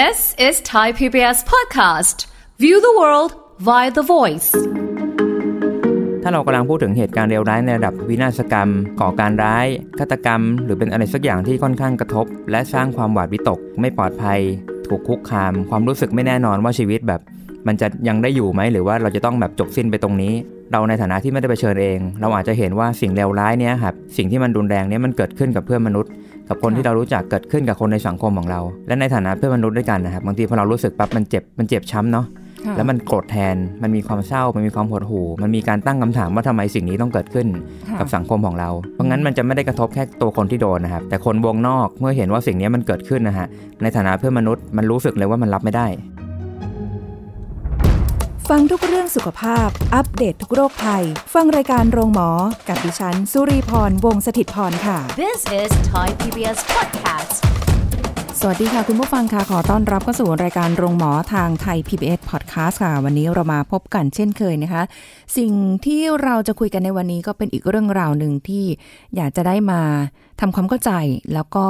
This is Thai PBS podcast. View the world via the voice. ถ้าเรากำลังพูดถึงเหตุการณ์เลวร้ายในระดับวินาศกรรม ก่อการร้าย ฆาตกรรม หรือเป็นอะไรสักอย่างที่ค่อนข้างกระทบ และสร้างความหวาดวิตก ไม่ปลอดภัย ถูกคุกคาม ความรู้สึกไม่แน่นอนว่าชีวิตแบบ มันจะยังได้อยู่ไหมหรือว่าเราจะต้องแบบจบสิ้นไปตรงนี้ เราในฐานะที่ไม่ได้ไปเชิญเอง เราอาจจะเห็นว่าสิ่งเลวร้ายเนี้ยครับสิ่งที่มันรุนแรงเนี้ยมันเกิดขึ้นกับเพื่อนมนุษย์ กับคนที่เรารู้จักเกิดขึ้นกับคนในสังคมของเรา และในฐานะเพื่อนมนุษย์ด้วยกันนะครับบางทีพอเรารู้สึกปั๊บมันเจ็บมันเจ็บช้ำเนาะแล้วมันโกรธแทน มันมีความเศร้า มันมีความหดหู่ มันมีการตั้งคำถามว่าทำไมสิ่งนี้ต้องเกิดขึ้นค่ะกับสังคมของเรา เพราะงั้นมันจะไม่ได้กระทบแค่ตัวคนที่โดนนะครับ แต่คนวงนอกเมื่อเห็นว่าสิ่งนี้มันเกิดขึ้นนะฮะ ในฐานะเพื่อนมนุษย์มันรู้สึกเลยว่ามันรับไม่ได้ ฟังทุกเรื่องสุขภาพ อัปเดตททุกโรคภัย ฟังรายการโรงหมอ กับดิฉัน สุรีพร วงศิตพรค่ะ This is Thai PBS podcast. สวัสดีค่ะ คุณผู้ฟังค่ะ ขอต้อนรับเข้าสู่รายการโรงหมอทางไทย PBS Podcast ค่ะ วันนี้เรามาพบกันเช่นเคยนะคะ สิ่งที่เราจะคุยกันในวันนี้ก็เป็นอีกเรื่องราวหนึ่งที่อยากจะได้มาทำความเข้าใจแล้วก็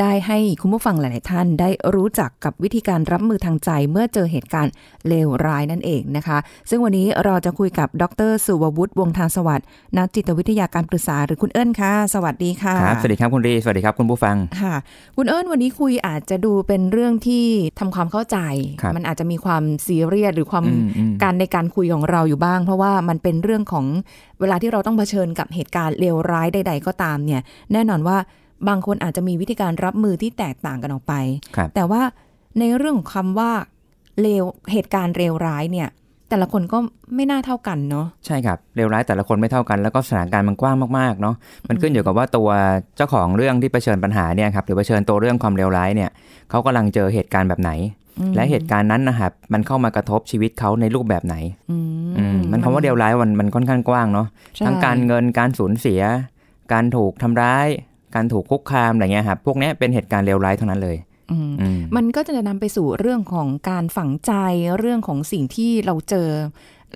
ได้ให้คุณผู้ฟังหลาย ๆ ท่านได้รู้จักกับวิธีการรับมือทางใจเมื่อเจอเหตุการณ์เลวร้ายนั่นเองนะคะ ซึ่งวันนี้เราจะคุยกับดรสุวัวุฒิวงศ์ทางสวัสดิ์นักจิตวิทยาการปรึกษาหรือคุณเอิญค่ะ สวัสดีค่ะครับสวัสดีครับคุณรีสวัสดีครับคุณผู้ฟังค่ะคุณเอิญวันนี้คุยอาจจะดูเป็นเรื่องที่ทำความเข้าใจครับมันอาจจะมีความซีเรียสหรือความอืมอืมการในการคุยของเราอยู่บ้าง เพราะว่ามันเป็นเรื่องของเวลาที่เราต้องเผชิญกับเหตุการณ์เลวร้ายใด ๆ ก็ตามเนี่ยแน่นอนว่า บางคนอาจจะมีวิธีการรับมือที่แตกต่างกันออกไปครับแต่ว่าในเรื่องของคำว่าเลวเหตุการณ์เลวร้ายเนี่ย แต่ละคนก็ไม่น่าเท่ากันเนาะใช่ครับเลวร้ายแต่ละคนไม่เท่ากัน แล้วก็สถานการณ์มันกว้างมากๆเนาะมันขึ้นอยู่กับว่าตัวเจ้าของเรื่องที่เผชิญปัญหาเนี่ยครับหรือเผชิญตัวเรื่องความเลวร้ายเนี่ยเขากำลังเจอเหตุการณ์แบบไหน และเหตุการณ์นั้นนะครับมันเข้ามากระทบชีวิตเขาในรูปแบบไหนอือืมมันคำว่าเลวร้ายมันมันค่อนข้างกว้างเนาะใช่ทั้งการเงินการสูญเสีย การถูกทำร้าย การถูกคุกคามอะไรเงี้ยครับพวกเนี้ยเป็นเหตุการณ์เลวร้ายทั้งนั้นเลยอืมอืมมันก็จะนำไปสู่เรื่องของการฝังใจเรื่องของสิ่งที่เราเจอ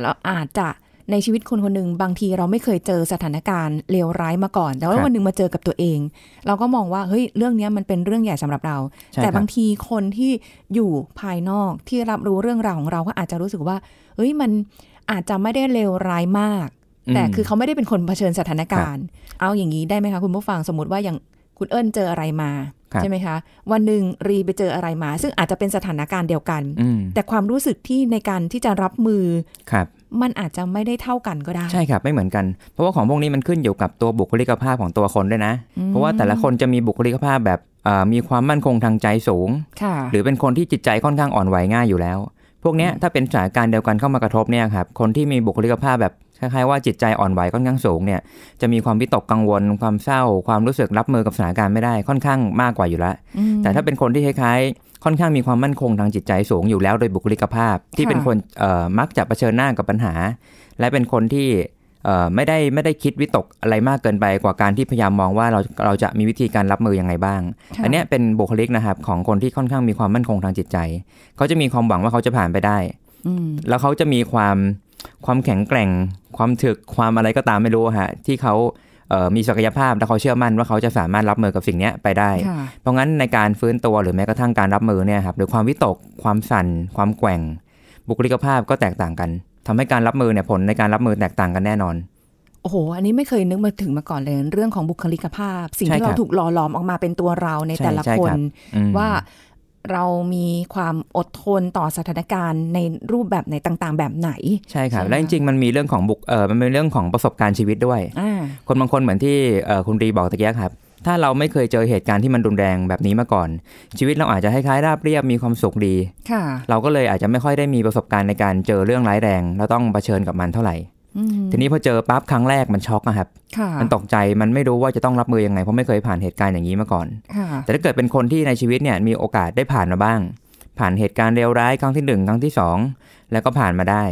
เราอาจจะในชีวิตคนคนหนึ่งบางทีเราไม่เคยเจอสถานการณ์เลวร้ายมาก่อน แต่ว่าครับวันหนึ่งมาเจอกับตัวเอง เราก็มองว่าเฮ้ยเรื่องเนี้ยมันเป็นเรื่องใหญ่สำหรับเราใช่แต่ครับบางทีคนที่อยู่ภายนอกที่รับรู้เรื่องราวของเราก็อาจจะรู้สึกว่าเฮ้ยมันอาจจะไม่ได้เลวร้ายมาก แต่คือเขาไม่ได้เป็นคนเผชิญสถานการณ์ เอาอย่างนี้ได้ไหมคะคุณผู้ฟังสมมติว่าอย่างคุณเอิญเจออะไรมาครับใช่ไหมคะ วันหนึ่งรีไปเจออะไรมา ซึ่งอาจจะเป็นสถานการณ์เดียวกันอืมแต่ความรู้สึกที่ในการที่จะรับมือครับมันอาจจะไม่ได้เท่ากันก็ได้ ใช่ครับไม่เหมือนกัน เพราะว่าของพวกนี้มันขึ้นอยู่กับตัวบุคลิกภาพของตัวคนด้วยนะ เพราะว่าแต่ละคนจะมีบุคลิกภาพแบบเอ่อมีความมั่นคงทางใจสูงค่ะหรือเป็นคนที่จิตใจค่อนข้างอ่อนไหวง่ายอยู่แล้ว พวกเนี้ยถ้าเป็นสถานการณ์เดียวกันเข้ามากระทบเนี่ยครับคนที่มีบุคลิกภาพแบบ คล้ายๆว่าจิตใจอ่อนไหวค่อนข้างสูงเนี่ยจะมีความวิตกกังวล ความเศร้า ความรู้สึกรับมือกับสถานการณ์ไม่ได้ค่อนข้างมากกว่าอยู่แล้วอืมแต่ถ้าเป็นคนที่คล้ายๆ ค่อนข้างมีความมั่นคงทางจิตใจสูงอยู่แล้วโดยบุคลิกภาพ ที่ค่ะเป็นคนเอ่อมักจะเผชิญหน้ากับปัญหา และเป็นคนที่เอ่อไม่ได้ไม่ได้คิดวิตกอะไรมากเกินไปกว่าการที่พยายามมองว่าเราเราจะมีวิธีการรับมือยังไงบ้างค่ะอันเนี้ยเป็นบุคลิกนะครับของคนที่ค่อนข้างมีความมั่นคงทางจิตใจ เขาจะมีความหวังว่าเขาจะผ่านไปได้อืม แล้วเขาจะมีความความแข็งแกร่ง ความถึกความอะไรก็ตามไม่รู้อะฮะที่เขาเอ่อมีศักยภาพและเขาเชื่อมั่นว่าเขาจะสามารถรับมือกับสิ่งเนี้ยไปได้ค่ะเพราะงั้นในการฟื้นตัวหรือแม้กระทั่งการรับมือเนี่ยครับหรือความวิตก ความสั่น ความแกว่ง บุคลิกภาพก็แตกต่างกันทำให้การรับมือเนี่ยผลในการรับมือแตกต่างกันแน่นอนโอ้โห อันนี้ไม่เคยนึกมาถึงมาก่อนเลย เรื่องของบุคลิกภาพ สิ่งใช่ที่ครัเราบถูกหล่อหลอมออกมาเป็นตัวเราในใช่แต่ละใช่คคนรับอืมว่า เรามีความอดทนต่อสถานการณ์ในรูปแบบไหนต่าง ๆ แบบไหน ใช่ครับใช่ไหมและจริงๆมันมีเรื่องของบุคเออมันเป็นเรื่องของประสบการณ์ชีวิตด้วยอ่าคนบางคนเหมือนที่เอ่อคุณรีบอกตะเกียครับ ถ้าเราไม่เคยเจอเหตุการณ์ที่มันรุนแรงแบบนี้มาก่อน ชีวิตเราอาจจะคล้ายๆราบเรียบมีความสุขดีค่ะ เราก็เลยอาจจะไม่ค่อยได้มีประสบการณ์ในการเจอเรื่องร้ายแรง เราต้องเผชิญกับมันเท่าไหร่อืม ทีนี้พอเจอปั๊บครั้งแรกมันช็อกอะครับค่ะมันตกใจมันไม่รู้ว่าจะต้องรับมือยังไงเพราะไม่เคยผ่านเหตุการณ์อย่างนี้มาก่อนค่ะแต่ถ้าเกิดเป็นคนที่ในชีวิตเนี่ยมีโอกาสได้ผ่านมาบ้าง ผ่านเหตุการณ์เลวร้ายครั้งที่หนึ่งครั้งที่สองแล้วก็ผ่านมาได้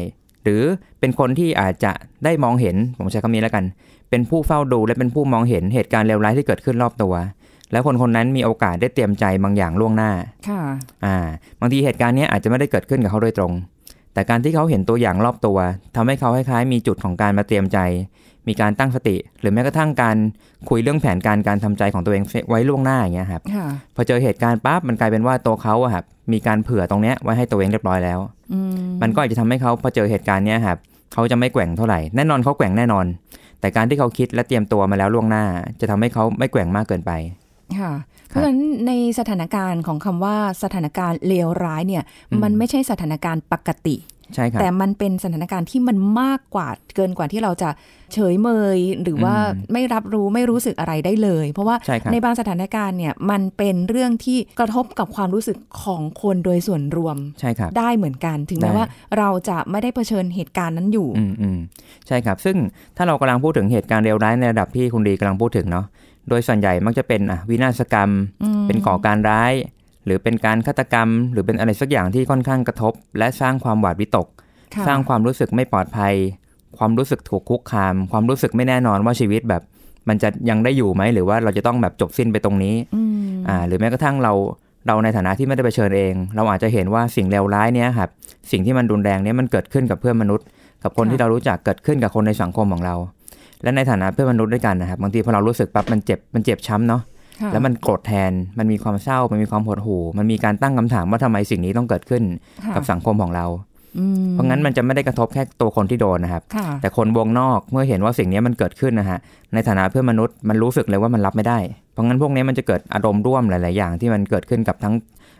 หรือเป็นคนที่อาจจะได้มองเห็นผมใช้คำนี้แล้วกัน เป็นผู้เฝ้าดูและเป็นผู้มองเห็นเหตุการณ์เลวร้ายที่เกิดขึ้นรอบตัว แล้วคนคนนั้นมีโอกาสได้เตรียมใจบางอย่างล่วงหน้า ค่ะ อ่า บางทีเหตุการณ์เนี้ยอาจจะไม่ได้เกิดขึ้นกับเขาโดยตรง แต่การที่เขาเห็นตัวอย่างรอบตัวทำให้เขาคล้ายๆมีจุดของการมาเตรียมใจ มีการตั้งสติ หรือแม้กระทั่งการคุยเรื่องแผนการการทำใจของตัวเองไว้ล่วงหน้าอย่างเงี้ยครับค่ะพอเจอเหตุการณ์ปั๊บมันกลายเป็นว่าตัวเขาอะครับมีการเผื่อตรงเนี้ยไว้ให้ตัวเองเรียบร้อยแล้วอืมมันก็อาจจะทำให้เขาพอเจอเหตุการณ์เนี้ยครับเขาจะไม่แกว่งเท่าไหร่แน่นอนเขาแกว่งแน่นอน แต่การที่เขาคิดและเตรียมตัวมาแล้วล่วงหน้า จะทำให้เขาไม่แกว่งมากเกินไป ค่ะ เพราะฉะนั้นในสถานการณ์ของคำว่าสถานการณ์เลวร้ายเนี่ยอืมมันไม่ใช่สถานการณ์ปกติใช่ครับแต่มันเป็นสถานการณ์ที่มันมากกว่าเกินกว่าที่เราจะเฉยเมย หรือว่าอืมไม่รับรู้ไม่รู้สึกอะไรได้เลย เพราะว่าใช่ครับในบางสถานการณ์เนี่ยมันเป็นเรื่องที่กระทบกับความรู้สึกของคนโดยส่วนรวมใช่ครับได้เหมือนกัน ถึงแม้ได้ว่าเราจะไม่ได้เผชิญเหตุการณ์นั้นอยู่อืมอืมใช่ครับ ซึ่งถ้าเรากำลังพูดถึงเหตุการณ์เลวร้ายในระดับที่คุณดีกำลังพูดถึงเนาะ โดยส่วนใหญ่มักจะเป็นอะวินาศกรรมอืมเป็นก่อการร้าย หรือเป็นการฆาตกรรม หรือเป็นอะไรสักอย่างที่ค่อนข้างกระทบ และสร้างความหวาดวิตกค่ะสร้างความรู้สึกไม่ปลอดภัย ความรู้สึกถูกคุกคาม ความรู้สึกไม่แน่นอนว่าชีวิตแบบ มันจะยังได้อยู่ไหมหรือว่าเราจะต้องแบบจบสิ้นไปตรงนี้อืมอ่าหรือแม้กระทั่งเราเราในฐานะที่ไม่ได้เผชิญเอง เราอาจจะเห็นว่าสิ่งเลวร้ายเนี้ยครับสิ่งที่มันรุนแรงเนี้ยมันเกิดขึ้นกับเพื่อนมนุษย์ กับคนที่เรารู้จักเกิดขึ้นกับคนในสังคมของเรา และในฐานะเพื่อนมนุษย์ด้วยกันนะครับบางทีพอเรารู้สึกปั๊บมันเจ็บมันเจ็บช้ำเนาะค่ะแล้วมันโกรธแทน มันมีความเศร้า มันมีความหดหู่ มันมีการตั้งคำถามว่าทำไมสิ่งนี้ต้องเกิดขึ้นค่ะกับสังคมของเราอืมเพราะงั้นมันจะไม่ได้กระทบแค่ตัวคนที่โดนนะครับค่ะแต่คนวงนอกเมื่อเห็นว่าสิ่งนี้มันเกิดขึ้นนะฮะ ในฐานะเพื่อนมนุษย์มันรู้สึกเลยว่ามันรับไม่ได้ เพราะงั้นพวกนี้มันจะเกิดอารมณ์ร่วมหลาย ๆ อย่างที่มันเกิดขึ้นกับทั้ง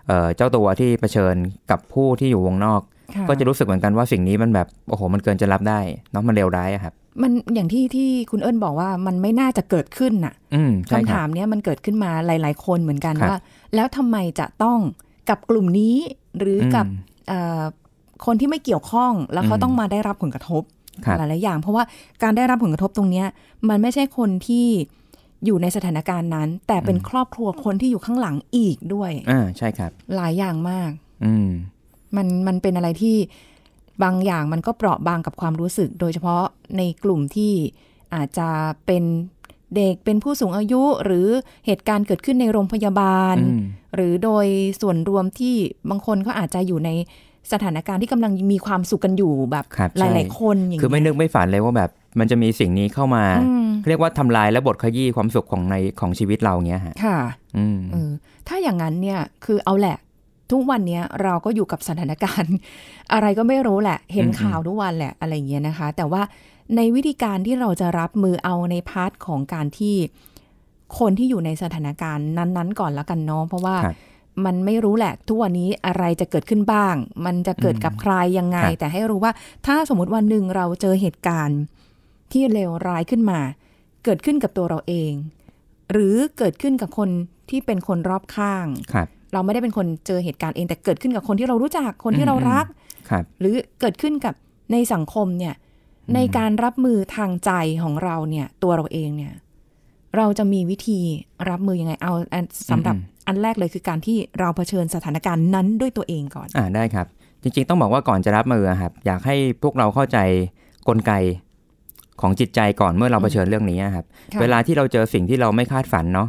เอ่อเจ้าตัวที่เผชิญกับผู้ที่อยู่วงนอกค่ก็จะรู้สึกเหมือนกันว่าสิ่งนี้มันแบบโอ้โหมันเกินจะรับได้เนาะมันเลวร้ายอะครับ มันอย่างที่ที่คุณเอิญบอกว่ามันไม่น่าจะเกิดขึ้นน่ะอืมใช่คำครัถาบมเนี้ยมันเกิดขึ้นมาหลาย ๆ คนเหมือนกันครับว่า แล้วทำไมจะต้องกับกลุ่มนี้หรือกับอืมเอ่อคนที่ไม่เกี่ยวข้องแล้วเขาอืมต้องมาได้รับผลกระทบครับหลายๆอย่าง เพราะว่าการได้รับผลกระทบตรงเนี้ย มันไม่ใช่คนที่อยู่ในสถานการณ์นั้น แต่เป็นครอบครัวคนที่อยู่ข้างหลังอีกด้วยอ่าใช่ครับ หลายอย่างมาก อืมมันมันเป็นอะไรที่ บางอย่างมันก็เปราะบางกับความรู้สึก โดยเฉพาะในกลุ่มที่อาจจะเป็นเด็กเป็นผู้สูงอายุหรือเหตุการณ์เกิดขึ้นในโรงพยาบาลอืมหรือโดยส่วนรวมที่บางคนก็อาจจะอยู่ในสถานการณ์ที่กำลังมีความสุขกันอยู่แบบครับหใช่ลาย ๆ คนอย่างคือไม่นึกไม่ฝันเลยว่าแบบมันจะมีสิ่งนี้เข้ามาอืมเรียกว่าทำลายและบทขยี้ความสุขของในของชีวิตเราเงี้ยฮะค่ะอืมเออถ้าอย่างนั้นเนี่ยคือเอาแหละ ทุกวันเนี้ยเราก็อยู่กับสถานการณ์ อะไรก็ไม่รู้แหละ เห็นอืมข่าวทุกวันแหละอะไรอย่างเงี้ยนะคะ แต่ว่าในวิธีการที่เราจะรับมือเอาในพาร์ทของการที่คนที่อยู่ในสถานการณ์นั้น ๆ ก่อนละกันเนาะเพราะว่าครับมันไม่รู้แหละ ทุกวันนี้อะไรจะเกิดขึ้นบ้าง มันจะเกิดกับใครยังไงครับแต่ให้รู้ว่าถ้าสมมติวันหนึ่งเราเจอเหตุการณ์ที่เลวร้ายขึ้นมา เกิดขึ้นกับตัวเราเอง หรือเกิดขึ้นกับคนที่เป็นคนรอบข้างครับ เราไม่ได้เป็นคนเจอเหตุการณ์เองแต่เกิดขึ้นกับคนที่เรารู้จักคนที่เรารักครับหรือเกิดขึ้นกับในสังคมเนี่ย ในการรับมือทางใจของเราเนี่ย ตัวเราเองเนี่ย เราจะมีวิธีรับมือยังไงเอาอันสำหรับอืมอันแรกเลยคือการที่เราเผชิญสถานการณ์นั้นด้วยตัวเองก่อน อ่าได้ครับ จริงๆ ต้องบอกว่าก่อนจะรับมืออะครับ อยากให้พวกเราเข้าใจกลไกของจิตใจก่อนเมื่อเราเผชิญเรื่องนี้อะครับค่ะเวลาที่เราเจอสิ่งที่เราไม่คาดฝันเนาะ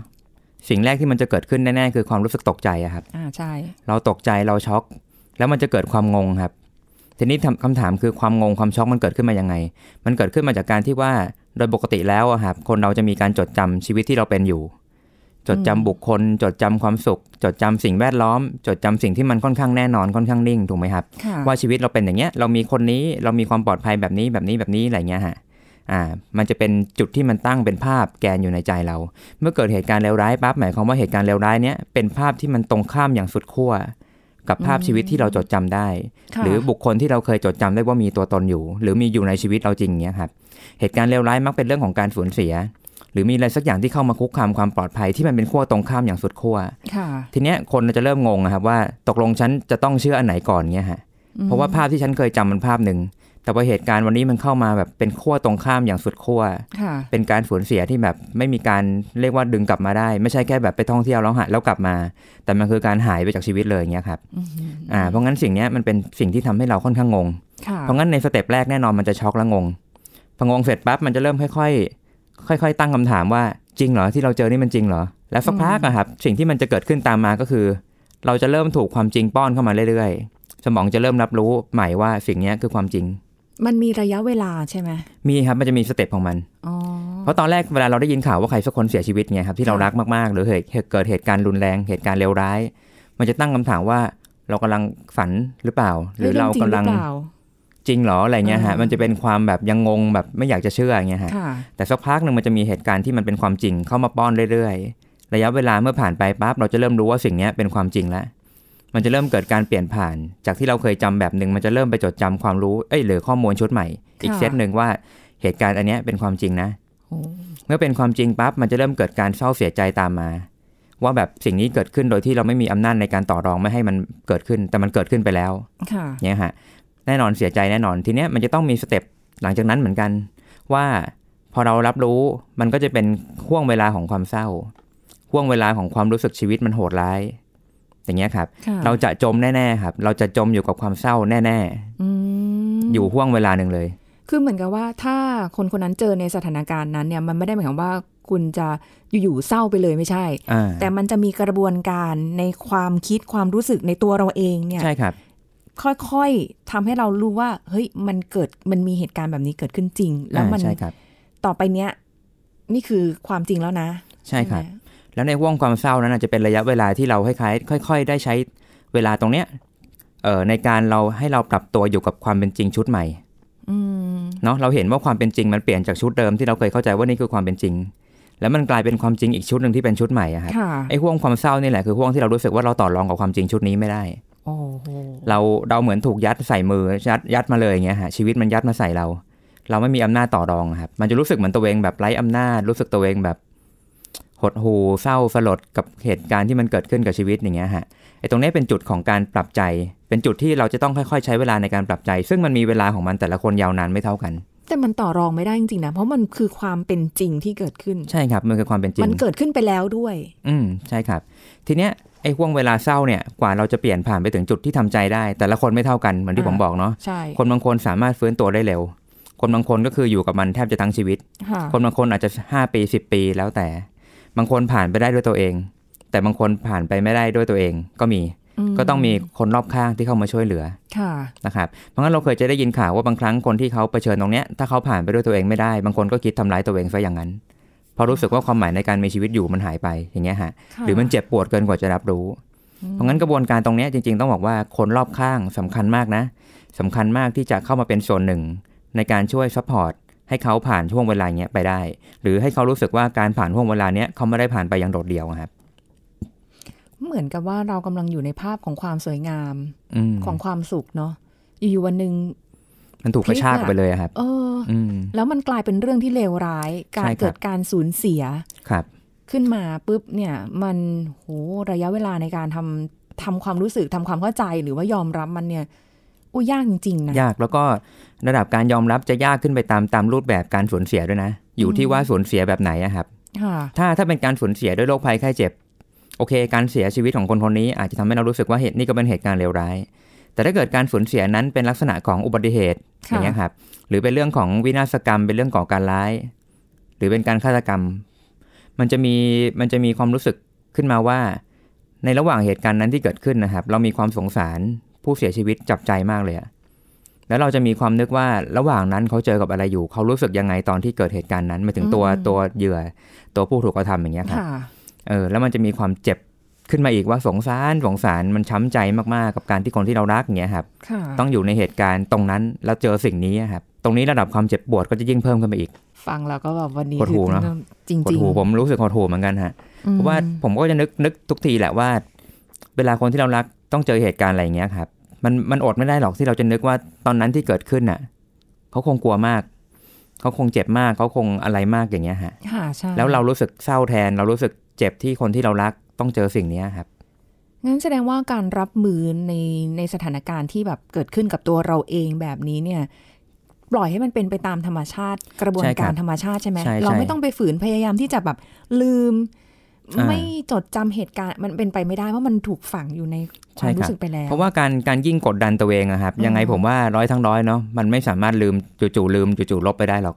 สิ่งแรกที่มันจะเกิดขึ้นแน่ๆคือความรู้สึกตกใจอะครับ อ่าใช่ เราตกใจเราช็อก แล้วมันจะเกิดความงงครับ ทีนี้ทำคำถามคือความงงความช็อกมันเกิดขึ้นมายังไง มันเกิดขึ้นมาจากการที่ว่าโดยปกติแล้วอะครับคนเราจะมีการจดจำชีวิตที่เราเป็นอยู่ จดจำบุคคล จดจำความสุข จดจำสิ่งแวดล้อม จดจำสิ่งที่มันค่อนข้างแน่นอนค่อนข้างนิ่งถูกไหมครับค่ะว่าชีวิตเราเป็นอย่างเงี้ยเรามีคนนี้เรามีความปลอดภัยแบบนี้แบบนี้แบบนี้อะไรเงี้ยฮะ อ่ามันจะเป็นจุดที่มันตั้งเป็นภาพแกนอยู่ในใจเรา เมื่อเกิดเหตุการณ์เลวร้ายปั๊บหมายความว่าเหตุการณ์เลวร้ายเนี้ยเป็นภาพที่มันตรงข้ามอย่างสุดขั้วกับภาพชีวิตที่เราจดจำได้ค่ะหรือบุคคลที่เราเคยจดจำได้ว่ามีตัวตนอยู่ หรือมีอยู่ในชีวิตเราจริงเนี้ยครับเหตุการณ์เลวร้ายมักเป็นเรื่องของการสูญเสีย หรือมีอะไรสักอย่างที่เข้ามาคุกคามความปลอดภัยที่มันเป็นขั้วตรงข้ามอย่างสุดขั้วค่ะทีเนี้ยคนจะเริ่มงงอะครับว่าตกลงฉันจะต้องเชื่ออันไหนก่อนเงี้ยฮะเพราะว่าภาพที่ฉันเคยจำมันภาพหนึ่ง แต่ว่าเหตุการณ์วันนี้มันเข้ามาแบบเป็นขั้วตรงข้ามอย่างสุดขั้วค่ะเป็นการสูญเสียที่แบบไม่มีการเรียกว่าดึงกลับมาได้ ไม่ใช่แค่แบบไปท่องเที่ยวแล้วหายแล้วกลับมา แต่มันคือการหายไปจากชีวิตเลยอย่างเงี้ยครับอืมอ่าเพราะงั้นสิ่งเนี้ยมันเป็นสิ่งที่ทำให้เราค่อนข้างงงค่ะเพราะงั้นในสเต็ปแรกแน่นอนมันจะช็อกและงงพองงเสร็จปั๊บมันจะเริ่มค่อย ๆ ค่อย ๆ ตั้งคำถามว่าจริงเหรอที่เราเจอนี่มันจริงเหรอแล้วสักพักอะครับสิ่งที่มันจะเกิดขึ้นตามมาก็คือ เราจะเริ่มถูกความจริงป้อนเข้ามาเรื่อยๆ สมองจะเริ่มรับรู้ใหม่ว่าสิ่งเนี้ยคือความจริง มันมีระยะเวลาใช่ไหมมีครับมันจะมีสเต็ปของมันอ๋อเพราะตอนแรกเวลาเราได้ยินข่าวว่าใครสักคนเสียชีวิตไงครับที่เราค่ะรักมากๆ หรือเหตุเกิดเหตุการณ์รุนแรงเหตุการณ์เลวร้าย มันจะตั้งคำถามว่าเรากำลังฝันหรือเปล่า หรือเรากำลังเรื่องจริงหรือเปล่าจริงเหรออะไรเงี้ยฮะอ่ามัมันจะเป็นความแบบยังงงแบบไม่อยากจะเชื่ออย่างเงี้ยฮะค่ะแต่สักพักหนึ่งมันจะมีเหตุการณ์ที่มันเป็นความจริงเข้ามาป้อนเรื่อยๆ ระยะเวลาเมื่อผ่านไปปั๊บเราจะเริ่มรู้ว่าสิ่งเนี้ยเป็นความจริงแล้ว มันจะเริ่มเกิดการเปลี่ยนผ่าน จากที่เราเคยจำแบบหนึ่งมันจะเริ่มไปจดจำความรู้เอ้ยหรือข้อมูลชุดใหม่ อีกค่ะเซตหนึ่งว่าเหตุการณ์อันเนี้ยเป็นความจริงนะโอ้เมื่อเป็นความจริงปั๊บมันจะเริ่มเกิดการเศร้าเสียใจตามมา ว่าแบบสิ่งนี้เกิดขึ้นโดยที่เราไม่มีอำนาจในการต่อรองไม่ให้มันเกิดขึ้น แต่มันเกิดขึ้นไปแล้วค่ะเนี่ยฮะแน่นอนเสียใจแน่นอนทีเนี้ยมันจะต้องมีสเต็ปหลังจากนั้นเหมือนกัน ว่าพอเรารับรู้มันก็จะเป็นห่วงเวลาของความเศร้าห่วงเวลาของความรู้สึกชีวิตมันโหดร้าย อย่างเงี้ยครับค่ะเราจะจมแน่ๆครับ เราจะจมอยู่กับความเศร้าแน่อืมๆอยู่ห่วงเวลาหนึ่งเลย คือเหมือนกับว่าถ้าคนคนนั้นเจอในสถานการณ์นั้นเนี่ยมันไม่ได้หมายความว่าคุณจะอยู่ๆเศร้าไปเลยไม่ใช่อ่าแต่มันจะมีกระบวนการในความคิดความรู้สึกในตัวเราเองเนี่ยใช่ครับค่อยๆทำให้เรารู้ว่า เฮ้ยมันเกิดมันมีเหตุการณ์แบบนี้เกิดขึ้นจริง แล้วอ่ามันใช่ครับต่อไปเนี้ย นี่คือความจริงแล้วนะ ใช่ครับไหม แล้วในห่วงความเศร้านั้นนะจะเป็นระยะเวลาที่เราคล้ายๆค่อย ๆ ได้ใช้เวลาตรงเนี้ยเอ่อในการเราให้เราปรับตัวอยู่กับความเป็นจริงชุดใหม่อืมเนาะเราเห็นว่าความเป็นจริงมันเปลี่ยนจากชุดเดิมที่เราเคยเข้าใจว่านี่คือความเป็นจริง แล้วมันกลายเป็นความจริงอีกชุดหนึ่งที่เป็นชุดใหม่อะครับค่ะไอ้ห่วงความเศร้านี่แหละคือห่วงที่เรารู้สึกว่าเราต่อรองกับความจริงชุดนี้ไม่ได้โอ้โหเราเราเหมือนถูกยัดใส่มือยัดยัดมาเลยอย่างเงี้ยฮะชีวิตมันยัดมาใส่เรา เราไม่มีอำนาจต่อรองครับ มันจะรู้สึกเหมือนตัวเองแบบไร้อำนาจรู้สึกตัวเองแบบ หดหูเศร้าสลดกับเหตุการณ์ที่มันเกิดขึ้นกับชีวิตอย่างเงี้ยฮะไอ้ตรงนี้เป็นจุดของการปรับใจ เป็นจุดที่เราจะต้องค่อยๆ ใช้เวลาในการปรับใจ ซึ่งมันมีเวลาของมันแต่ละคนยาวนานไม่เท่ากัน แต่มันต่อรองไม่ได้จริงๆนะ เพราะมันคือความเป็นจริงที่เกิดขึ้น ใช่ครับ มันคือความเป็นจริง มันเกิดขึ้นไปแล้วด้วย อืมใช่ครับ ทีเนี้ยไอ้ห่วงเวลาเศร้าเนี่ย กว่าเราจะเปลี่ยนผ่านไปถึงจุดที่ทำใจได้ แต่ละคนไม่เท่ากันเหมือนที่อ่าผมบอกเนาะ ใช่ คนบางคนสามารถฟื้นตัวได้เร็ว คนบางคนก็คืออยู่กับมันแทบจะทั้งชีวิตค่ะคนบางคนอาจจะ 5 ปี 10 ปีแล้วแต่ บางคนผ่านไปได้ด้วยตัวเอง แต่บางคนผ่านไปไม่ได้ด้วยตัวเองก็มีมก็ต้องมีคนรอบข้างที่เข้ามาช่วยเหลือค่ะนะครับ เพราะงั้นเราเคยจะได้ยินข่าวว่าบางครั้งคนที่เขาเผชิญตรงเนี้ยถ้าเขาผ่านไปด้วยตัวเองไม่ได้ บางคนก็คิดทำร้ายตัวเองซะอย่างนั้นเพราะรู้สึกว่าความหมายในการมีชีวิตอยู่มันหายไปอย่างเงี้ยฮะค่ะหรือมันเจ็บปวดเกินกว่าจะรับรู้ เพราะงั้นกระบวนการตรงเนี้ยจริง ๆ ต้องบอกว่าคนรอบข้างสำคัญมากนะสำคัญมากที่จะเข้ามาเป็นส่วนหนึ่ง ในการช่วย support ให้เขาผ่านช่วงเวลาเนี้ยไปได้ หรือให้เขารู้สึกว่าการผ่านช่วงเวลาเนี้ยเขาไม่ได้ผ่านไปอย่างโดดเดี่ยวอะครับ เหมือนกับว่าเรากำลังอยู่ในภาพของความสวยงามอืมของความสุขเนาะอยู่ๆวันหนึ่งมันถูกกระชากออกไปเลยอะครับ เอออืมแล้วมันกลายเป็นเรื่องที่เลวร้าย กาใช่รครับเกิดการสูญเสียครับ ขึ้นมาปุ๊บเนี่ย มันโหระยะเวลาในการทำทำความรู้สึกทำความเข้าใจหรือว่ายอมรับมันเนี่ย อุ้ยยากจริงๆนะยากแล้วก็ระดับการยอมรับจะยากขึ้นไปตามตามรูปแบบการสูญเสียด้วยนะ อยู่ที่ว่าสูญเสียแบบไหนอะครับค่ะถ้าถ้าเป็นการสูญเสียด้วยโรคภัยไข้เจ็บ โอเค การเสียชีวิตของคนคนนี้อาจจะทำให้เรารู้สึกว่าเหตุนี่ก็เป็นเหตุการณ์เลวร้าย แต่ถ้าเกิดการสูญเสียนั้นเป็นลักษณะของอุบัติเหตุอค่ะย่างเงี้ยครับ หรือเป็นเรื่องของวินาศกรรม เป็นเรื่องก่อการร้าย หรือเป็นการฆาตกรรม มันจะมีมันจะมีความรู้สึกขึ้นมาว่า ในระหว่างเหตุการณ์นั้นที่เกิดขึ้นนะครับ เรามีความสงสาร ผู้เสียชีวิตจับใจมากเลยอะแล้วเราจะมีความนึกว่าระหว่างนั้นเขาเจอกับอะไรอยู่ เขารู้สึกยังไงตอนที่เกิดเหตุการณ์นั้นหมายถึงตัวอืมตัวเหยื่อ ตัวผู้ถูกกระทำอย่างเงี้ยครับค่ะเออแล้วมันจะมีความเจ็บขึ้นมาอีกว่าสงสารสงสารมันช้ำใจมาก ๆ กับการที่คนที่เรารักอย่างเงี้ยครับค่ะต้องอยู่ในเหตุการณ์ตรงนั้นแล้วเจอสิ่งนี้อะครับ ตรงนี้ระดับความเจ็บปวดก็จะยิ่งเพิ่มขึ้นไปอีก ฟังแล้วก็แบบวันนี้หดหู่คือเนอะจริงหดจริงหูผมรู้สึกหดหูเหมือนกันฮะเพราะว่าผมก็จะนึกนึกทุกทีแหละว่า เวลาคนที่เรารัก ต้องเจอเหตุการณ์อะไรอย่างเงี้ยครับ มันมันอดไม่ได้หรอกที่เราจะนึกว่าตอนนั้นที่เกิดขึ้นน่ะเขาคงกลัวมาก เขาคงเจ็บมากเขาคงอะไรมากอย่างเงี้ยฮะค่ะใช่แล้วเรารู้สึกเศร้าแทน เรารู้สึกเจ็บที่คนที่เรารักต้องเจอสิ่งเนี้ยครับงั้นแสดงว่าการรับมือในในสถานการณ์ที่แบบเกิดขึ้นกับตัวเราเองแบบนี้เนี่ย ปล่อยให้มันเป็นไปตามธรรมชาติ กระบวนใช่ครัการบธรรมชาติใช่ไหมใช่เราใช่ไม่ต้องไปฝืนพยายามที่จะแบบลืมอ่า ไม่จดจำเหตุการณ์มันเป็นไปไม่ได้เพราะมันถูกฝังอยู่ในคใช่วามครับรู้สึกไปแล้ว เพราะว่าการการยิ่งกดดันตัวเองอะครับอืมยังไงผมว่าร้อยทั้งร้อยเนาะมันไม่สามารถลืมจู่ๆลืมจู่ๆลบไปได้หรอก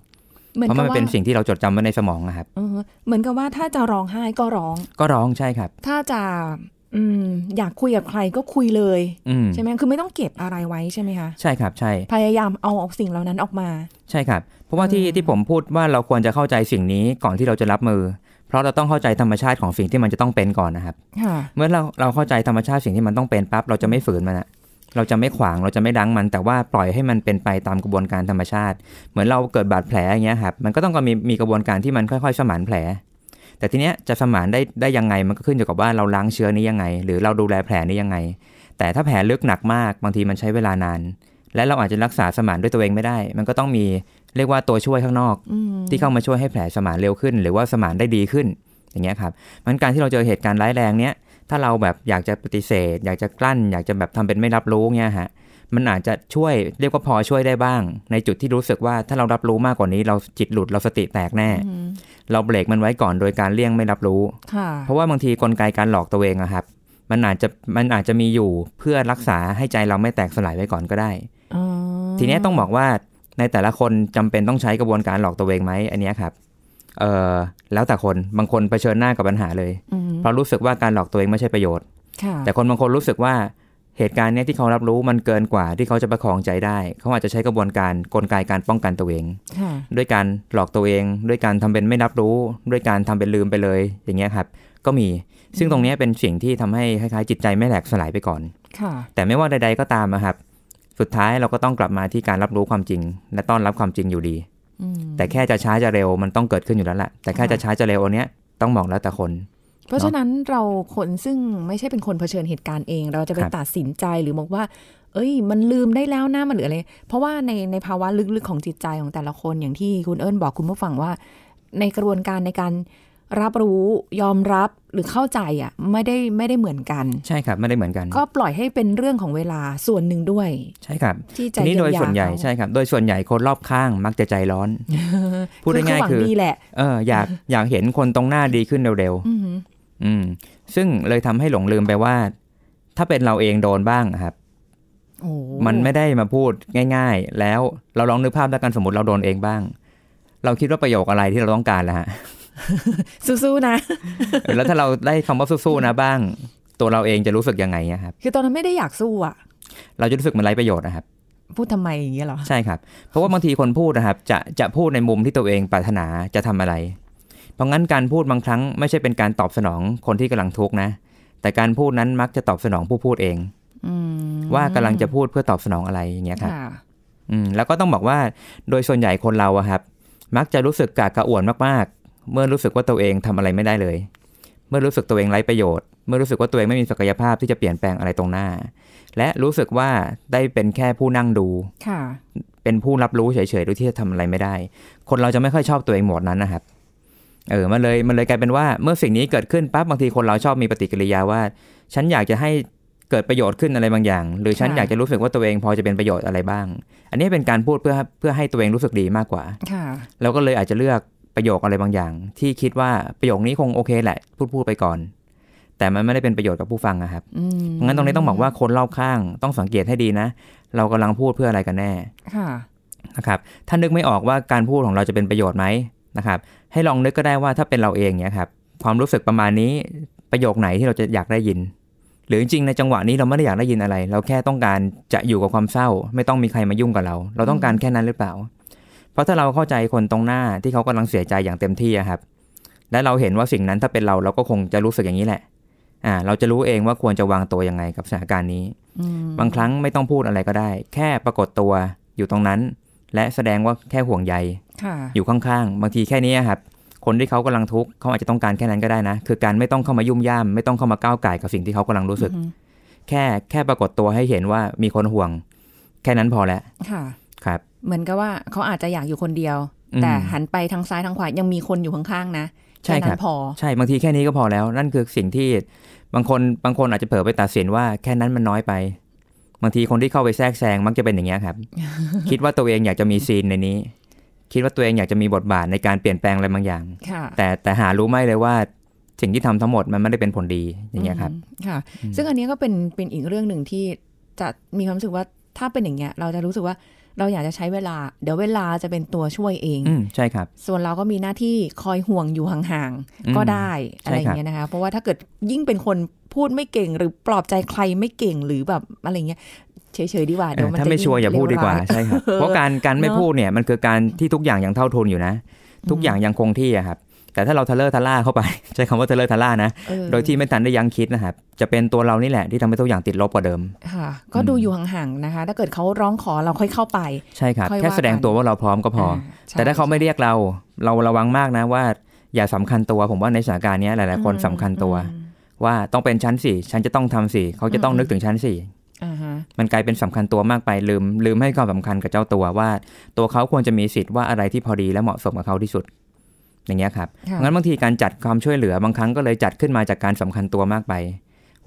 เหมือนเพราะกัมับนว่าเป็นสิ่งที่เราจดจำไว้ในสมองอะครับเออเหมือนกับว่าถ้าจะร้องไห้ก็ร้อง ก็ร้องใช่ครับ ถ้าจะอืมอยากคุยกับใครก็คุยเลยอืมใช่ไหมคือไม่ต้องเก็บอะไรไว้ใช่ไหมคะใช่ครับใช่ พยายามเอาสิ่งเหล่านั้นออกมา ใช่ครับ เพราะว่าที่ที่ผมพูดว่าเราควรจะเข้าใจสิ่งนี้ก่อนที่เราจะรับมือ เพราะเราต้องเข้าใจธรรมชาติของสิ่งที่มันจะต้องเป็นก่อนนะครับค่ะเมื่อเราเราเข้าใจธรรมชาติสิ่งที่มันต้องเป็นปั๊บเราจะไม่ฝืนมันอะเราจะไม่ขวางเราจะไม่ดังมัน แต่ว่าปล่อยให้มันเป็นไปตามกระบวนการธรรมชาติ เหมือนเราเกิดบาดแผลอย่างเงี้ยครับมันก็ต้องมีมีกระบวนการที่มันค่อยๆ สมานแผล แต่ทีเนี้ยจะสมานได้ได้ยังไงมันก็ขึ้นอยู่กับว่าเราล้างเชื้อนี้ยังไง หรือเราดูแลแผลนี้ยังไง แต่ถ้าแผลลึกหนักมากบางทีมันใช้เวลานาน และเราอาจจะรักษาสมานด้วยตัวเองไม่ได้ มันก็ต้องมี เรียกว่าตัวช่วยข้างนอกอืมที่เข้ามาช่วยให้แผลสมานเร็วขึ้น หรือว่าสมานได้ดีขึ้น อย่างเงี้ยครับมันการที่เราเจอเหตุการณ์ร้ายแรงเนี้ยถ้าเราแบบอยากจะปฏิเสธ อยากจะกลั้น อยากจะแบบทำเป็นไม่รับรู้เงี้ยฮะมันอาจจะช่วยเรียกว่าพอช่วยได้บ้าง ในจุดที่รู้สึกว่าถ้าเรารับรู้มากกว่านี้ เราจิตหลุดเราสติแตกแน่อืมเราเบรกมันไว้ก่อนโดยการเลี่ยงไม่รับรู้ค่ะเพราะว่าบางทีกลไกการหลอกตัวเองอะครับ มันอาจจะมันอาจจะมีอยู่เพื่อรักษาให้ใจเราไม่แตกสลายไว้ก่อนก็ได้อ๋อทีเนี้ยต้องบอกว่า ในแต่ละคนจำเป็นต้องใช้กระบวนการหลอกตัวเองไหมอันเนี้ยครับเออแล้วแต่คนบางคนเผชิญหน้ากับปัญหาเลยอืมเพราะรู้สึกว่าการหลอกตัวเองไม่ใช่ประโยชน์ค่ะแต่คนบางคนรู้สึกว่าเหตุการณ์เนี้ยที่เขารับรู้มันเกินกว่าที่เขาจะประคองใจได้ เขาอาจจะใช้กระบวนการกลไกการป้องกันตัวเองค่ะด้วยการหลอกตัวเอง ด้วยการทำเป็นไม่รับรู้ ด้วยการทำเป็นลืมไปเลย อย่างเงี้ยครับ ก็มี ซึ่งตรงเนี้ยเป็นสิ่งที่ทำให้คล้ายๆจิตใจไม่แหลกสลายไปก่อนค่ะแต่ไม่ว่าใด ๆก็ตามนะครับ สุดท้ายเราก็ต้องกลับมาที่การรับรู้ความจริง และต้อนรับความจริงอยู่ดีอืมแต่แค่จะช้าจะเร็วมันต้องเกิดขึ้นอยู่แล้วแหละแต่แค่ค่ะจะช้าจะเร็วอันเนี้ยต้องมองแล้วแต่คน เพราะฉะนั้นเราคนซึ่งไม่ใช่เป็นคนเผชิญเหตุการณ์เอง เราจะไปครับตัดสินใจหรือบอกว่า เอ้ย มันลืมได้แล้วนะมันหรืออะไรเพราะว่าในในภาวะลึกๆของจิตใจของแต่ละคนอย่างที่คุณเอิญบอกคุณผู้ฟังว่า ในกระบวนการในการ รับรู้ยอมรับหรือเข้าใจอะไม่ได้ไม่ได้เหมือนกัน ใช่ครับไม่ได้เหมือนกัน ก็ปล่อยให้เป็นเรื่องของเวลาส่วนหนึ่งด้วย ใช่ครับที่ใจทีนี้โดยส่วนใหญ่เยียวยาเขาใช่ครับ โดยส่วนใหญ่คนรอบข้างมักจะใจร้อน พูดง่ายๆหวัคือดีแหละเอออยากอยากเห็นคนตรงหน้าดีขึ้นเร็วอือหือๆอืม ซึ่งเลยทำให้หลงลืมไปว่า ถ้าเป็นเราเองโดนบ้างอะครับโอ้มันไม่ได้มาพูดง่าย ๆ แล้วเราลองนึกภาพแล้วกันสมมติเราโดนเองบ้าง เราคิดว่าประโยคอะไรที่เราต้องการแล้วฮะ สู้ๆนะเออแล้วถ้าเราได้คำว่าสู้ๆนะบ้าง ตัวเราเองจะรู้สึกยังไงอะครับคือตอนนั้นไม่ได้อยากสู้อะ เราจะรู้สึกมันไร้ประโยชน์นะครับพูดทำไมอย่างเงี้ยเหรอ ใช่ครับ เพราะว่าบางทีคนพูดนะครับ จะจะพูดในมุมที่ตัวเองปรารถนาจะทำอะไร เพราะงั้นการพูดบางครั้งไม่ใช่เป็นการตอบสนองคนที่กำลังทุกข์นะ แต่การพูดนั้นมักจะตอบสนองผู้พูดเองอืมว่ากำลังจะพูดเพื่อตอบสนองอะไรอย่างเงี้ยครับค่ะอืมแล้วก็ต้องบอกว่าโดยส่วนใหญ่คนเราอะครับ มักจะรู้สึกกากกระอ่วนมากๆ เมื่อรู้สึกว่าตัวเองทำอะไรไม่ได้เลย เมื่อรู้สึกตัวเองไร้ประโยชน์ เมื่อรู้สึกว่าตัวเองไม่มีศักยภาพที่จะเปลี่ยนแปลงอะไรตรงหน้า และรู้สึกว่าได้เป็นแค่ผู้นั่งดูค่ะ เป็นผู้รับรู้เฉยๆโดยที่จะทำอะไรไม่ได้ คนเราจะไม่ค่อยชอบตัวเองหมดนั้นนะครับเออมันเลยมันเลยกลายเป็นว่าเมื่อสิ่งนี้เกิดขึ้นปั๊บบางทีคนเราชอบมีปฏิกิริยาว่า ฉันอยากจะให้เกิดประโยชน์ขึ้นอะไรบางอย่าง หรือฉันค่ะอยากจะรู้สึกว่าตัวเองพอจะเป็นประโยชน์อะไรบ้าง อันนี้เป็นการพูดเพื่อเพื่อให้ตัวเองรู้สึกดีมากกว่าค่ะเราก็เลยอาจจะเลือก ประโยคอะไรบางอย่าง ที่คิดว่าประโยคนี้คงโอเคแหละ พูดพูดไปก่อน แต่มันไม่ได้เป็นประโยชน์กับผู้ฟังนะครับอืมงั้นตรงนี้ต้องบอกว่าคนรอบข้างต้องสังเกตให้ดีนะ เรากำลังพูดเพื่ออะไรกันแน่ค่ะนะครับถ้านึกไม่ออกว่าการพูดของเราจะเป็นประโยชน์ไหมนะครับ ให้ลองนึกก็ได้ว่าถ้าเป็นเราเองเนี่ยครับความรู้สึกประมาณนี้ประโยคไหนที่เราจะอยากได้ยิน หรือจริงๆในจังหวะนี้เราไม่ได้อยากได้ยินอะไร เราแค่ต้องการจะอยู่กับความเศร้า ไม่ต้องมีใครมายุ่งกับเรา เราต้องการแค่นั้นหรือเปล่า เพราะถ้าเราเข้าใจคนตรงหน้าที่เขากำลังเสียใจอย่างเต็มที่อะครับ และเราเห็นว่าสิ่งนั้นถ้าเป็นเราเราก็คงจะรู้สึกอย่างนี้แหละ อ่า เราจะรู้เองว่าควรจะวางตัวยังไงกับสถานการณ์นี้อืมบางครั้งไม่ต้องพูดอะไรก็ได้ แค่ปรากฏตัวอยู่ตรงนั้น และแสดงว่าแค่ห่วงใยค่ะอยู่ข้างๆ บางทีแค่นี้ครับ คนที่เขากำลังทุกข์เขาอาจจะต้องการแค่นั้นก็ได้นะ คือการไม่ต้องเข้ามายุ่มย่ามไม่ต้องเข้ามาก้าวไก่ายกับสิ่งที่เขากำลังรู้สึกอือฮึแค่แค่ปรากฏตัวให้เห็นว่ามีคนห่วง แค่นั้นพอแล้วค่ะครับ เหมือนกับว่าเขาอาจจะอยากอยู่คนเดียวอืมแต่หันไปทางซ้ายทางขวายังมีคนอยู่ข้างๆนะใช่ครับแนั้นพอใช่บางทีแค่นี้ก็พอแล้ว นั่นคือสิ่งที่บางคนบางคนอาจจะเผลอไปตัดสินว่าแค่นั้นมันน้อยไปบางทีคนที่เข้าไปแทรกแซงมักจะเป็นอย่างเงี้ยครับ คิดว่าตัวเองอยากจะมีซีนในนี้ คิดว่าตัวเองอยากจะมีบทบาทในการเปลี่ยนแปลงอะไรบางอย่างค่ะแต่แต่หารู้ไหมเลยว่าสิ่งที่ทำทั้งหมดมันไม่ได้เป็นผลดีอย่างเงี้ยครับอืมค่ะ ซึ่งอันนี้ก็เป็นเป็นอีกเรื่องหนึ่งที่จะมีความรู้สึกว่าถ้าเป็นอย่างเงี้ยเราจะรู้สึกว่า เราอยากจะใช้เวลา เดี๋ยวเวลาจะเป็นตัวช่วยเองอืมใช่ครับ ส่วนเราก็มีหน้าที่คอยห่วงอยู่ห่างอืมๆก็ได้อะไรใช่อครับย่างเงี้ยนะคะ เพราะว่าถ้าเกิดยิ่งเป็นคนพูดไม่เก่ง หรือปลอบใจใครไม่เก่งหรือแบบอะไรเงี้ยเฉยๆดีกว่าเดี๋ยวมันถ้าจะไม่ sure อย่าพูดดีกว่าเลร้ยใช่ครับเพราะการการไม่เนอะพูดเนี่ยมันคือการที่ทุกอย่างยังเท่าทุนอยู่นะ ทุกอย่างยังคงที่อะครับ แต่ถ้าเราทะเล่อทะล่าเข้าไป ใช้คำว่าทะเล่อทะล่านะเออโดยที่ไม่ทันได้ยั้งคิดนะครับ จะเป็นตัวเรานี่แหละที่ทำให้ทุกอย่างติดลบกว่าเดิม ค่ะ ก็ดูอยู่ห่างๆนะคะ ถ้าเกิดเขาร้องขอเราค่อยเข้าไป ใช่ครับค่อยแค่ว่าแสดงกันตัวว่าเราพร้อมก็พอใช่แต่ถ้าเขาไม่เรียกเรา เราระวังมากนะว่า อย่าสำคัญตัว ผมว่าในสถานการณ์เนี้ยหลาย ๆ คนสำคัญตัวอืมว่าต้องเป็นชั้นสี่ฉันจะต้องทำสี่เขาจะต้องอืมนึกถึงชั้นสี่อ่าฮะมันกลายเป็นสำคัญตัวมากไปลืมลืมให้ความสำคัญกับเจ้าตัวว่า ตัวเขาควรจะมีสิทธิ์ว่าอะไรที่พอดีและเหมาะสมกับเขาที่สุด อย่างเงี้ยครับค่ะงั้นบางทีการจัดความช่วยเหลือบางครั้งก็เลยจัดขึ้นมาจากการสำคัญตัวมากไป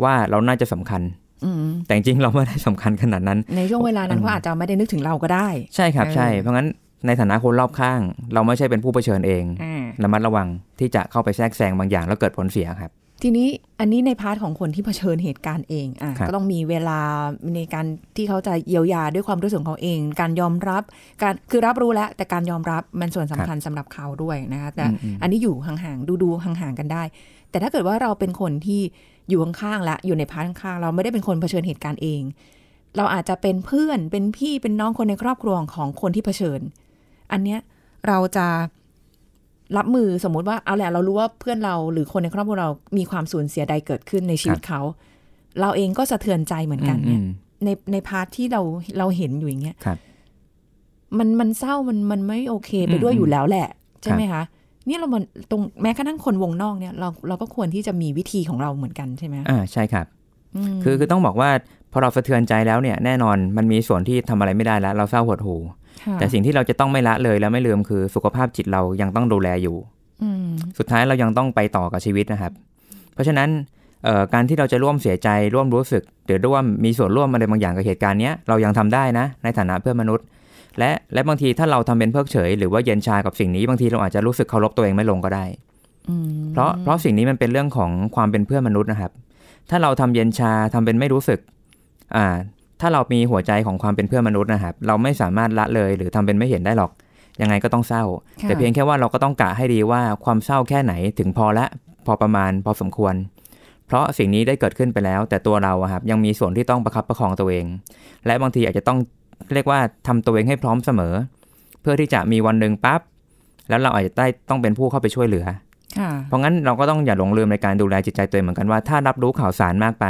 ว่าเราน่าจะสำคัญอืมแต่จริงๆเราไม่ได้สำคัญขนาดนั้น ในช่วงเวลานั้นอืมเขาอาจจะไม่ได้นึกถึงเราก็ได้ ใช่ครับเออใช่ เพราะงั้นในฐานะคนรอบข้าง เราไม่ใช่เป็นผู้เผชิญเองอ่าระมัดระวังที่จะเข้าไปแทรกแซงบางอย่างแล้วเกิดผลเสียครับ ทีนี้อันนี้ใน part ของคนที่เผชิญเหตุการณ์เองอะครับก็ต้องมีเวลาในการที่เขาจะเยียวยาด้วยความรู้สึกของเขาเอง การยอมรับการคือรับรู้แล้ว แต่การยอมรับมันส่วนสำคัญสำหรับเขาด้วยนะคะแต่อืมอืมอันนี้อยู่ห่างๆดูดูห่างๆกันได้ แต่ถ้าเกิดว่าเราเป็นคนที่อยู่ข้างๆและอยู่ในพาร์ทข้างๆเราไม่ได้เป็นคนเผชิญเหตุการณ์เอง เราอาจจะเป็นเพื่อนเป็นพี่เป็นน้องคนในครอบครัวของคนที่เผชิญ อันเนี้ยเราจะ รับมือสมมุติว่าเอาแหละเรารู้ว่าเพื่อนเราหรือคนในครอบครัวเรามีความสูญเสียใดเกิดขึ้นในชีวิตเขา เราเองก็สะเทือนใจเหมือนกันเนี่ยอืมในในพาร์ทที่เราเราเห็นอยู่อย่างเงี้ยครับมันมันเศร้ามันมันไม่โอเคไปอืมด้วยอืมอยู่แล้วแหละ ใช่ไหมคะเนี่ยเรามันตรงแม้กระทั่งคนวงนอกเนี่ยเราเราก็ควรที่จะมีวิธีของเราเหมือนกันใช่ไหมอ่าใช่ครับมคือคือต้องบอกว่าพอเราสะเทือนใจแล้วเนี่ยแน่นอนมันมีส่วนที่ทำอะไรไม่ได้แล้ว เราเศร้าหดหูค่ะ แต่สิ่งที่เราจะต้องไม่ละเลยและไม่ลืมคือสุขภาพจิตเรายังต้องดูแลอยู่อืมสุดท้ายเรายังต้องไปต่อกับชีวิตนะครับ เพราะฉะนั้นเอ่อการที่เราจะร่วมเสียใจร่วมรู้สึกหรือร่วมมีส่วนร่วมอะไรบางอย่างกับเหตุการณ์เนี้ยเรายังทำได้นะ ในฐานะเพื่อนมนุษย์ และและบางทีถ้าเราทำเป็นเพิกเฉย หรือว่าเย็นชากับสิ่งนี้บางทีเราอาจจะรู้สึกเคารพตัวเองไม่ลงก็ได้อืมเพราะเพราะสิ่งนี้มันเป็นเรื่องของความเป็นเพื่อนมนุษย์นะครับ ถ้าเราทำเย็นชาทำเป็นไม่รู้สึก อ่า ถ้าเรามีหัวใจของความเป็นเพื่อนมนุษย์นะครับ เราไม่สามารถละเลยหรือทำเป็นไม่เห็นได้หรอก ยังไงก็ต้องเศร้าค่ะแต่เพียงแค่ว่าเราก็ต้องกะให้ดีว่าความเศร้าแค่ไหนถึงพอละพอประมาณพอสมควร เพราะสิ่งนี้ได้เกิดขึ้นไปแล้ว แต่ตัวเราอะครับยังมีส่วนที่ต้องประคับประคองตัวเอง และบางทีอาจจะต้องเรียกว่าทำตัวเองให้พร้อมเสมอ เพื่อที่จะมีวันหนึ่งปั๊บแล้วเราอาจจะได้ต้องเป็นผู้เข้าไปช่วยเหลือค่ะ เพราะงั้นเราก็ต้องอย่าหลงลืมในการดูแลจิตใจตัวเองเหมือนกันว่าถ้ารับรู้ข่าวสารมากไป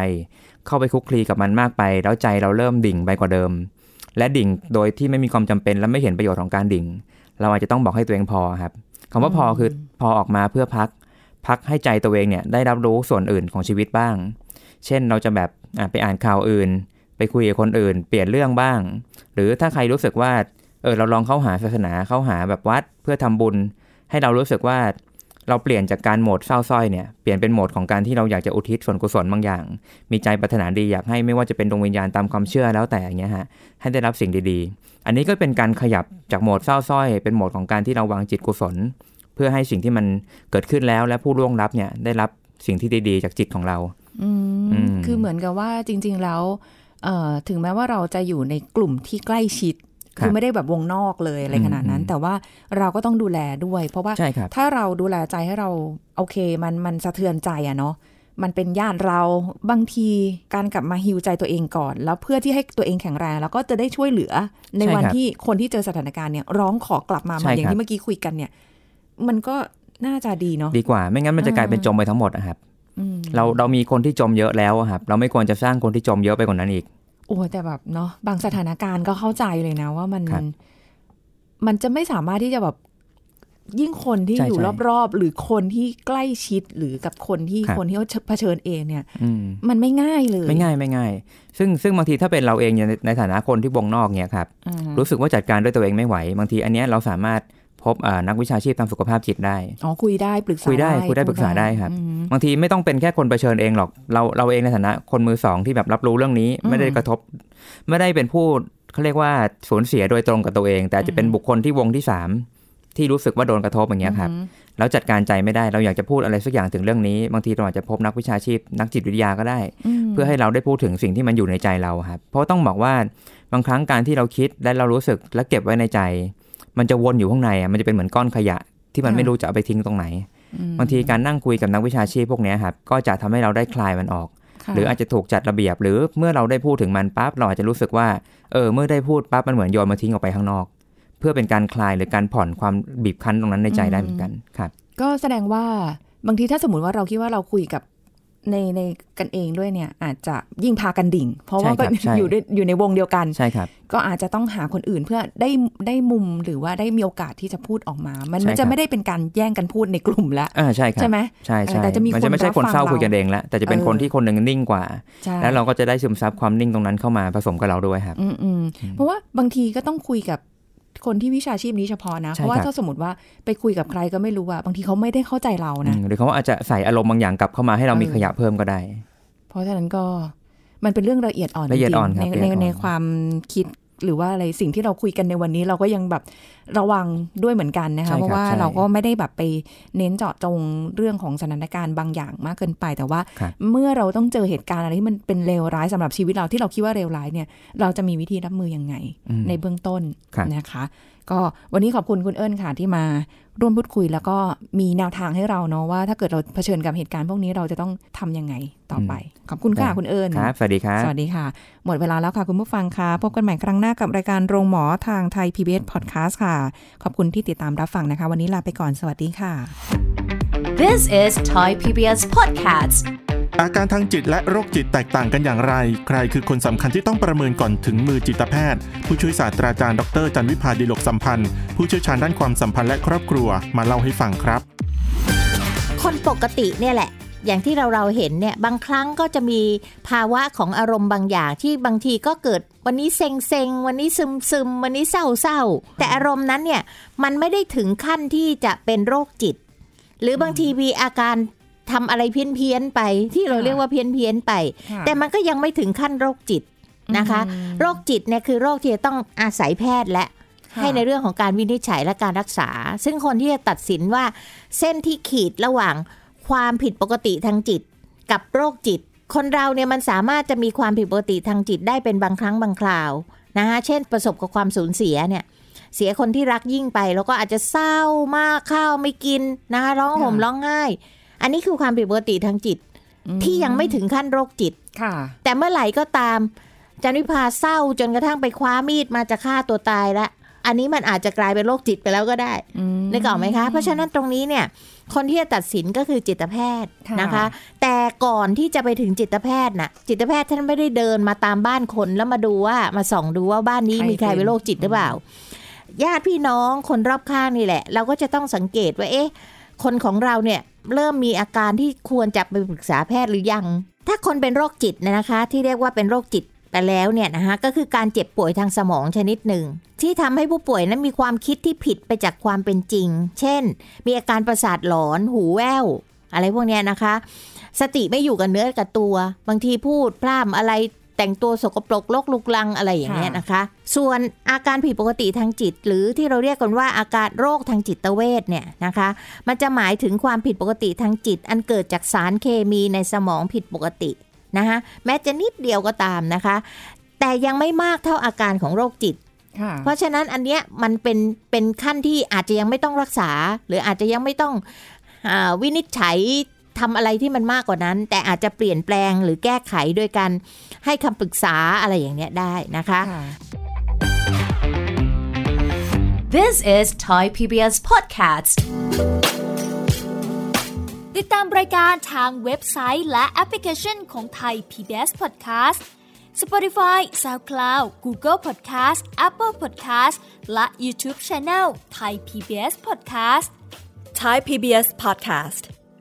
เข้าไปคลุกคลีกับมันมากไป แล้วใจเราเริ่มดิ่งไปกว่าเดิม และดิ่งโดยที่ไม่มีความจำเป็นและไม่เห็นประโยชน์ของการดิ่ง เราอาจจะต้องบอกให้ตัวเองพอครับคำว่าพอคือพอออกมาเพื่อพัก พักให้ใจตัวเองเนี่ยได้รับรู้ส่วนอื่นของชีวิตบ้าง เช่นเราจะแบบอะไปอ่านข่าวอื่น ไปคุยกับคนอื่น เปลี่ยนเรื่องบ้าง หรือถ้าใครรู้สึกว่าเออเราลองเข้าหาศาสนาเข้าหาแบบวัดเพื่อทำบุญ ให้เรารู้สึกว่า เราเปลี่ยนจากการโหมดเศร้าสร้อยเนี่ยเปลี่ยนเป็นโหมดของการที่เราอยากจะอุทิศส่วนกุศลบางอย่าง มีใจปรารถนาดีอยากให้ไม่ว่าจะเป็นดวงวิญญาณตามความเชื่อแล้วแต่อย่างเงี้ยฮะให้ได้รับสิ่งดีๆ อันนี้ก็เป็นการขยับจากโหมดเศร้าสร้อย เป็นโหมดของการที่เราวางจิตกุศล เพื่อให้สิ่งที่มันเกิดขึ้นแล้วและผู้ล่วงรับเนี่ยได้รับสิ่งที่ดีๆ จากจิตของเราอืมอืมคือเหมือนกับว่าจริง ๆแล้วเอ่อถึงแม้ว่าเราจะอยู่ในกลุ่มที่ใกล้ชิด ครับคือไม่ได้แบบวงนอกเลยอะไรขนาดนั้นอืมแต่ว่าเราก็ต้องดูแลด้วย เพราะว่าใช่ครับถ้าเราดูแลใจให้เราโอเค มันมันสะเทือนใจอะเนาะมันเป็นญาติเราบางทีการกลับมาฮิวใจตัวเองก่อน แล้วเพื่อที่ให้ตัวเองแข็งแรงแล้วก็จะได้ช่วยเหลือ ในใช่วันครับที่คนที่เจอสถานการณ์เนี่ยร้องขอกลับมาใช่มาอย่างครับที่เมื่อกี้คุยกันเนี่ย มันก็น่าจะดีเนาะดีกว่า ไม่งั้นมันจะกลายเป็นจมไปทั้งหมดนะครับอืมเราเรามีคนที่จมเยอะแล้วอะครับ เราไม่ควรจะสร้างคนที่จมเยอะไปกว่านั้นอีก โอ้แต่แบบเนาะบางสถานการณ์ก็เข้าใจเลยนะว่ามันครับมันจะไม่สามารถที่จะแบบยิ่งคนที่ใช่อยู่ใช่รอบๆ หรือคนที่ใกล้ชิดหรือกับคนที่ครับคนที่เขาเผชิญเองเนี่ยอืมมันไม่ง่ายเลยไม่ง่ายไม่ง่าย ซึ่งซึ่งบางทีถ้าเป็นเราเองในในฐานะคนที่วงนอกเนี่ยครับอืมรู้สึกว่าจัดการด้วยตัวเองไม่ไหว บางทีอันเนี้ยเราสามารถ พบอ่านักวิชาชีพทางสุขภาพจิตได้ อ๋อ คุยได้ปรึกษาคุยได้คุยได้พูปรึกษาได้ครับอืมบางทีไม่ต้องเป็นแค่คนเผชิญเองหรอก เราเราเองในฐานะคนมือสองที่แบบรับรู้เรื่องนี้อืมไม่ได้กระทบ ไม่ได้เป็นผู้เขาเรียกว่าสูญเสียโดยตรงกับตัวเอง แต่อาจจะเป็นอืมบุคคลที่วงที่สามที่รู้สึกว่าโดนกระทบอย่างเงี้ยครับอืมแล้วจัดการใจไม่ได้เราอยากจะพูดอะไรสักอย่างถึงเรื่องนี้ บางทีเราอาจจะพบนักวิชาชีพ นักจิตวิทยาก็ได้มเพื่อให้เราได้พูดถึงสิ่งที่มันอยู่ในใจเราครับ เพราะต้องบอกว่าบางครั้งการที่เราคิดและเรารู้สึกและเก็บไว้ในใจ มันจะวนอยู่ข้างในอะมันจะเป็นเหมือนก้อนขยะ ที่มันไม่รู้จะเอาไปทิ้งตรงไหนอืมบางทีการนั่งคุยกับนักวิชาชีพพวกเนี้ยครับก็จะทำให้เราได้คลายมันออกค่ะหรืออาจจะถูกจัดระเบียบ หรือเมื่อเราได้พูดถึงมันปั๊บเราอาจจะรู้สึกว่าเออเมื่อได้พูดปั๊บมันเหมือนโยนมาทิ้งออกไปข้างนอก เพื่อเป็นการคลายหรือการผ่อนความบีบคั้นตรงนั้นในใจได้เหมือนกันครับ ก็แสดงว่าบางทีถ้าสมมติว่าเราคิดว่าเราคุยกับ ในในกันเองด้วยเนี่ย อาจจะยิ่งพากันดิ่ง เพราะว่าใช่ครับใช่อยู่ด้วยอยู่ในวงเดียวกันใช่ครับ ก็อาจจะต้องหาคนอื่นเพื่อได้ได้มุมหรือว่าได้มีโอกาสที่จะพูดออกมา มันใช่มันจะครับไม่ได้เป็นการแย่งกันพูดในกลุ่มแล้วอ่าใช่ครับใช่ไหมใช่ใช่แต่จะมีมันคนจะไม่ใช่คนรับฟังเศร้าคุยกันเราเองแล้วแต่จะเป็นเออคนที่คนหนึ่งนิ่งกว่าใช่แล้วเราก็จะได้ซึมซับความนิ่งตรงนั้นเข้ามาผสมกับเราด้วยครับ อืมอืมเพราะว่าบางทีก็ต้องคุยกับ คนที่วิชาชีพนี้เฉพาะนะใช่เพราะว่าครับถ้าสมมติว่าไปคุยกับใครก็ไม่รู้อะบางทีเขาไม่ได้เข้าใจเราอืนะมหรือเขาอาจจะใส่อารมณ์บางอย่างกลับเข้ามาให้เรามีเออขยะเพิ่มก็ได้ เพราะฉะนั้นก็มันเป็นเรื่องละเอียดอ่อนละเอียดจริงอ่อนๆครับในละเอีในยดอ่อนในความคิด หรือว่าอะไรสิ่งที่เราคุยกันในวันนี้เราก็ยังแบบระวังด้วยเหมือนกันนะคะใช่ครับเพราะว่าใช่เราก็ไม่ได้แบบไปเน้นเจาะจงเรื่องของสถานการณ์บางอย่างมากเกินไป แต่ว่าครับเมื่อเราต้องเจอเหตุการณ์อะไรที่มันเป็นเลวร้ายสำหรับชีวิตเราที่เราคิดว่าเลวร้ายเนี่ย เราจะมีวิธีรับมือยังไงอืมในเบื้องต้นครับนะคะ ก็วันนี้ขอบคุณคุณเอิญค่ะที่มาร่วมพูดคุย แล้วก็มีแนวทางให้เราเนาะว่าถ้าเกิดเราเผชิญกับเหตุการณ์พวกนี้เราจะต้องทำยังไงต่อไป ขอบคุณค่ะคุณเอิญครับสวัสดีครับสวัสดีค่ะ หมดเวลาแล้วค่ะคุณผู้ฟังค่ะพบกันใหม่ครั้งหน้ากับรายการโรงหมอทางไทย PBS Podcast ค่ะ ขอบคุณที่ติดตามรับฟังนะคะ วันนี้ลาไปก่อนสวัสดีค่ะ This is Thai PBS Podcast อาการทางจิตและโรคจิตแตกต่างกันอย่างไร ใครคือคนสำคัญที่ต้องประเมินก่อนถึงมือจิตแพทย์ ผู้ช่วยศาสตราจารย์ดรจันวิพาดีลกสัมพันธ์ ผู้เชี่ยวชาญด้านความสัมพันธ์และครอบครัวมาเล่าให้ฟังครับ คนปกติเนี่ยแหละ อย่างที่เราเราเห็นเนี่ยบางครั้งก็จะมีภาวะของอารมณ์บางอย่างที่บางทีก็เกิดวันนี้เซ็งเซ็งวันนี้ซึมซึมวันนี้เศร้าเศร้าแต่อารมณ์นั้นเนี่ยมันไม่ได้ถึงขั้นที่จะเป็นโรคจิตหรือบางทีมีอาการ ทำอะไรเพี้ยนเพี้ยนๆไป ที่เราเรียกว่าเพี้ยนเพี้ยนๆไป แต่มันก็ยังไม่ถึงขั้นโรคจิตนะคะ โรคจิตเนี่ยคือโรคที่จะต้องอาศัยแพทย์และค่ะให้ในเรื่องของการวินิจฉัยและการรักษา ซึ่งคนที่จะตัดสินว่าเส้นที่ขีดระหว่างความผิดปกติทางจิต กับโรคจิต คนเราเนี่ยมันสามารถจะมีความผิดปกติทางจิตได้เป็นบางครั้งบางคราวนะคะเช่นประสบกับความสูญเสียเนี่ยเสียคนที่รักยิ่งไป แล้วก็อาจจะเศร้ามากข้าวไม่กินนะคะร้องห่มค่ะร้องไห้ อันนี้คือความผิดปกติทางจิต ที่ยังไม่ถึงขั้นโรคจิตค่ะ แต่เมื่อไหร่ก็ตามจันวิพาเศร้าจนกระทั่งไปคว้ามีดมาจะฆ่าตัวตายละอันนี้มันอาจจะกลายเป็นโรคจิตไปแล้วก็ได้นึกออกไหมคะ เพราะฉะนั้นตรงนี้เนี่ย คนที่จะตัดสินก็คือจิตแพทย์ค่ะนะคะ แต่ก่อนที่จะไปถึงจิตแพทย์น่ะ จิตแพทย์ท่านไม่ได้เดินมาตามบ้านคนแล้วมาดูว่ามาส่องดูว่าบ้านนี้มีใครเป็นโรคจิตหรือเปล่า ญาติพี่น้องคนรอบข้างนี่แหละ เราก็จะต้องสังเกตว่าเอ๊ะ คนของเราเนี่ย เริ่มมีอาการที่ควรจะไปปรึกษาแพทย์หรือยัง ถ้าคนเป็นโรคจิตนะคะ ที่เรียกว่าเป็นโรคจิตไปแล้วเนี่ยนะคะก็คือการเจ็บป่วยทางสมองชนิดหนึ่ง ที่ทำให้ผู้ป่วยนั้นมีความคิดที่ผิดไปจากความเป็นจริง เช่น มีอาการประสาทหลอนหูแว่ว อะไรพวกนี้นะคะ สติไม่อยู่กับเนื้อกับตัว บางทีพูดพร่ำอะไร แต่งตัวสกปรกลกลุกลังอะไรอย่างเงี้ยนะคะ ส่วนอาการผิดปกติทางจิต หรือที่เราเรียกกันว่าอาการโรคทางจิตเวชเนี่ยนะคะ มันจะหมายถึงความผิดปกติทางจิต อันเกิดจากสารเคมีในสมองผิดปกตินะคะแม้จะนิดเดียวก็ตามนะคะ แต่ยังไม่มากเท่าอาการของโรคจิตค่ะเพราะฉะนั้นอันเนี้ยมันเป็นเป็นขั้นที่อาจจะยังไม่ต้องรักษา หรืออาจจะยังไม่ต้องอาวินิจฉัย ทำอะไรที่มันมากกว่านั้น แต่อาจจะเปลี่ยนแปลงหรือแก้ไขโดยการให้คำปรึกษาอะไรอย่างเนี้ยได้นะคะค่ะ This is Thai PBS Podcast ติดตามรายการทางเว็บไซต์และแอปพลิเคชันของไทย PBS Podcast Spotify SoundCloud Google Podcast Apple Podcast และ YouTube Channel Thai PBS Podcast Thai PBS podcast.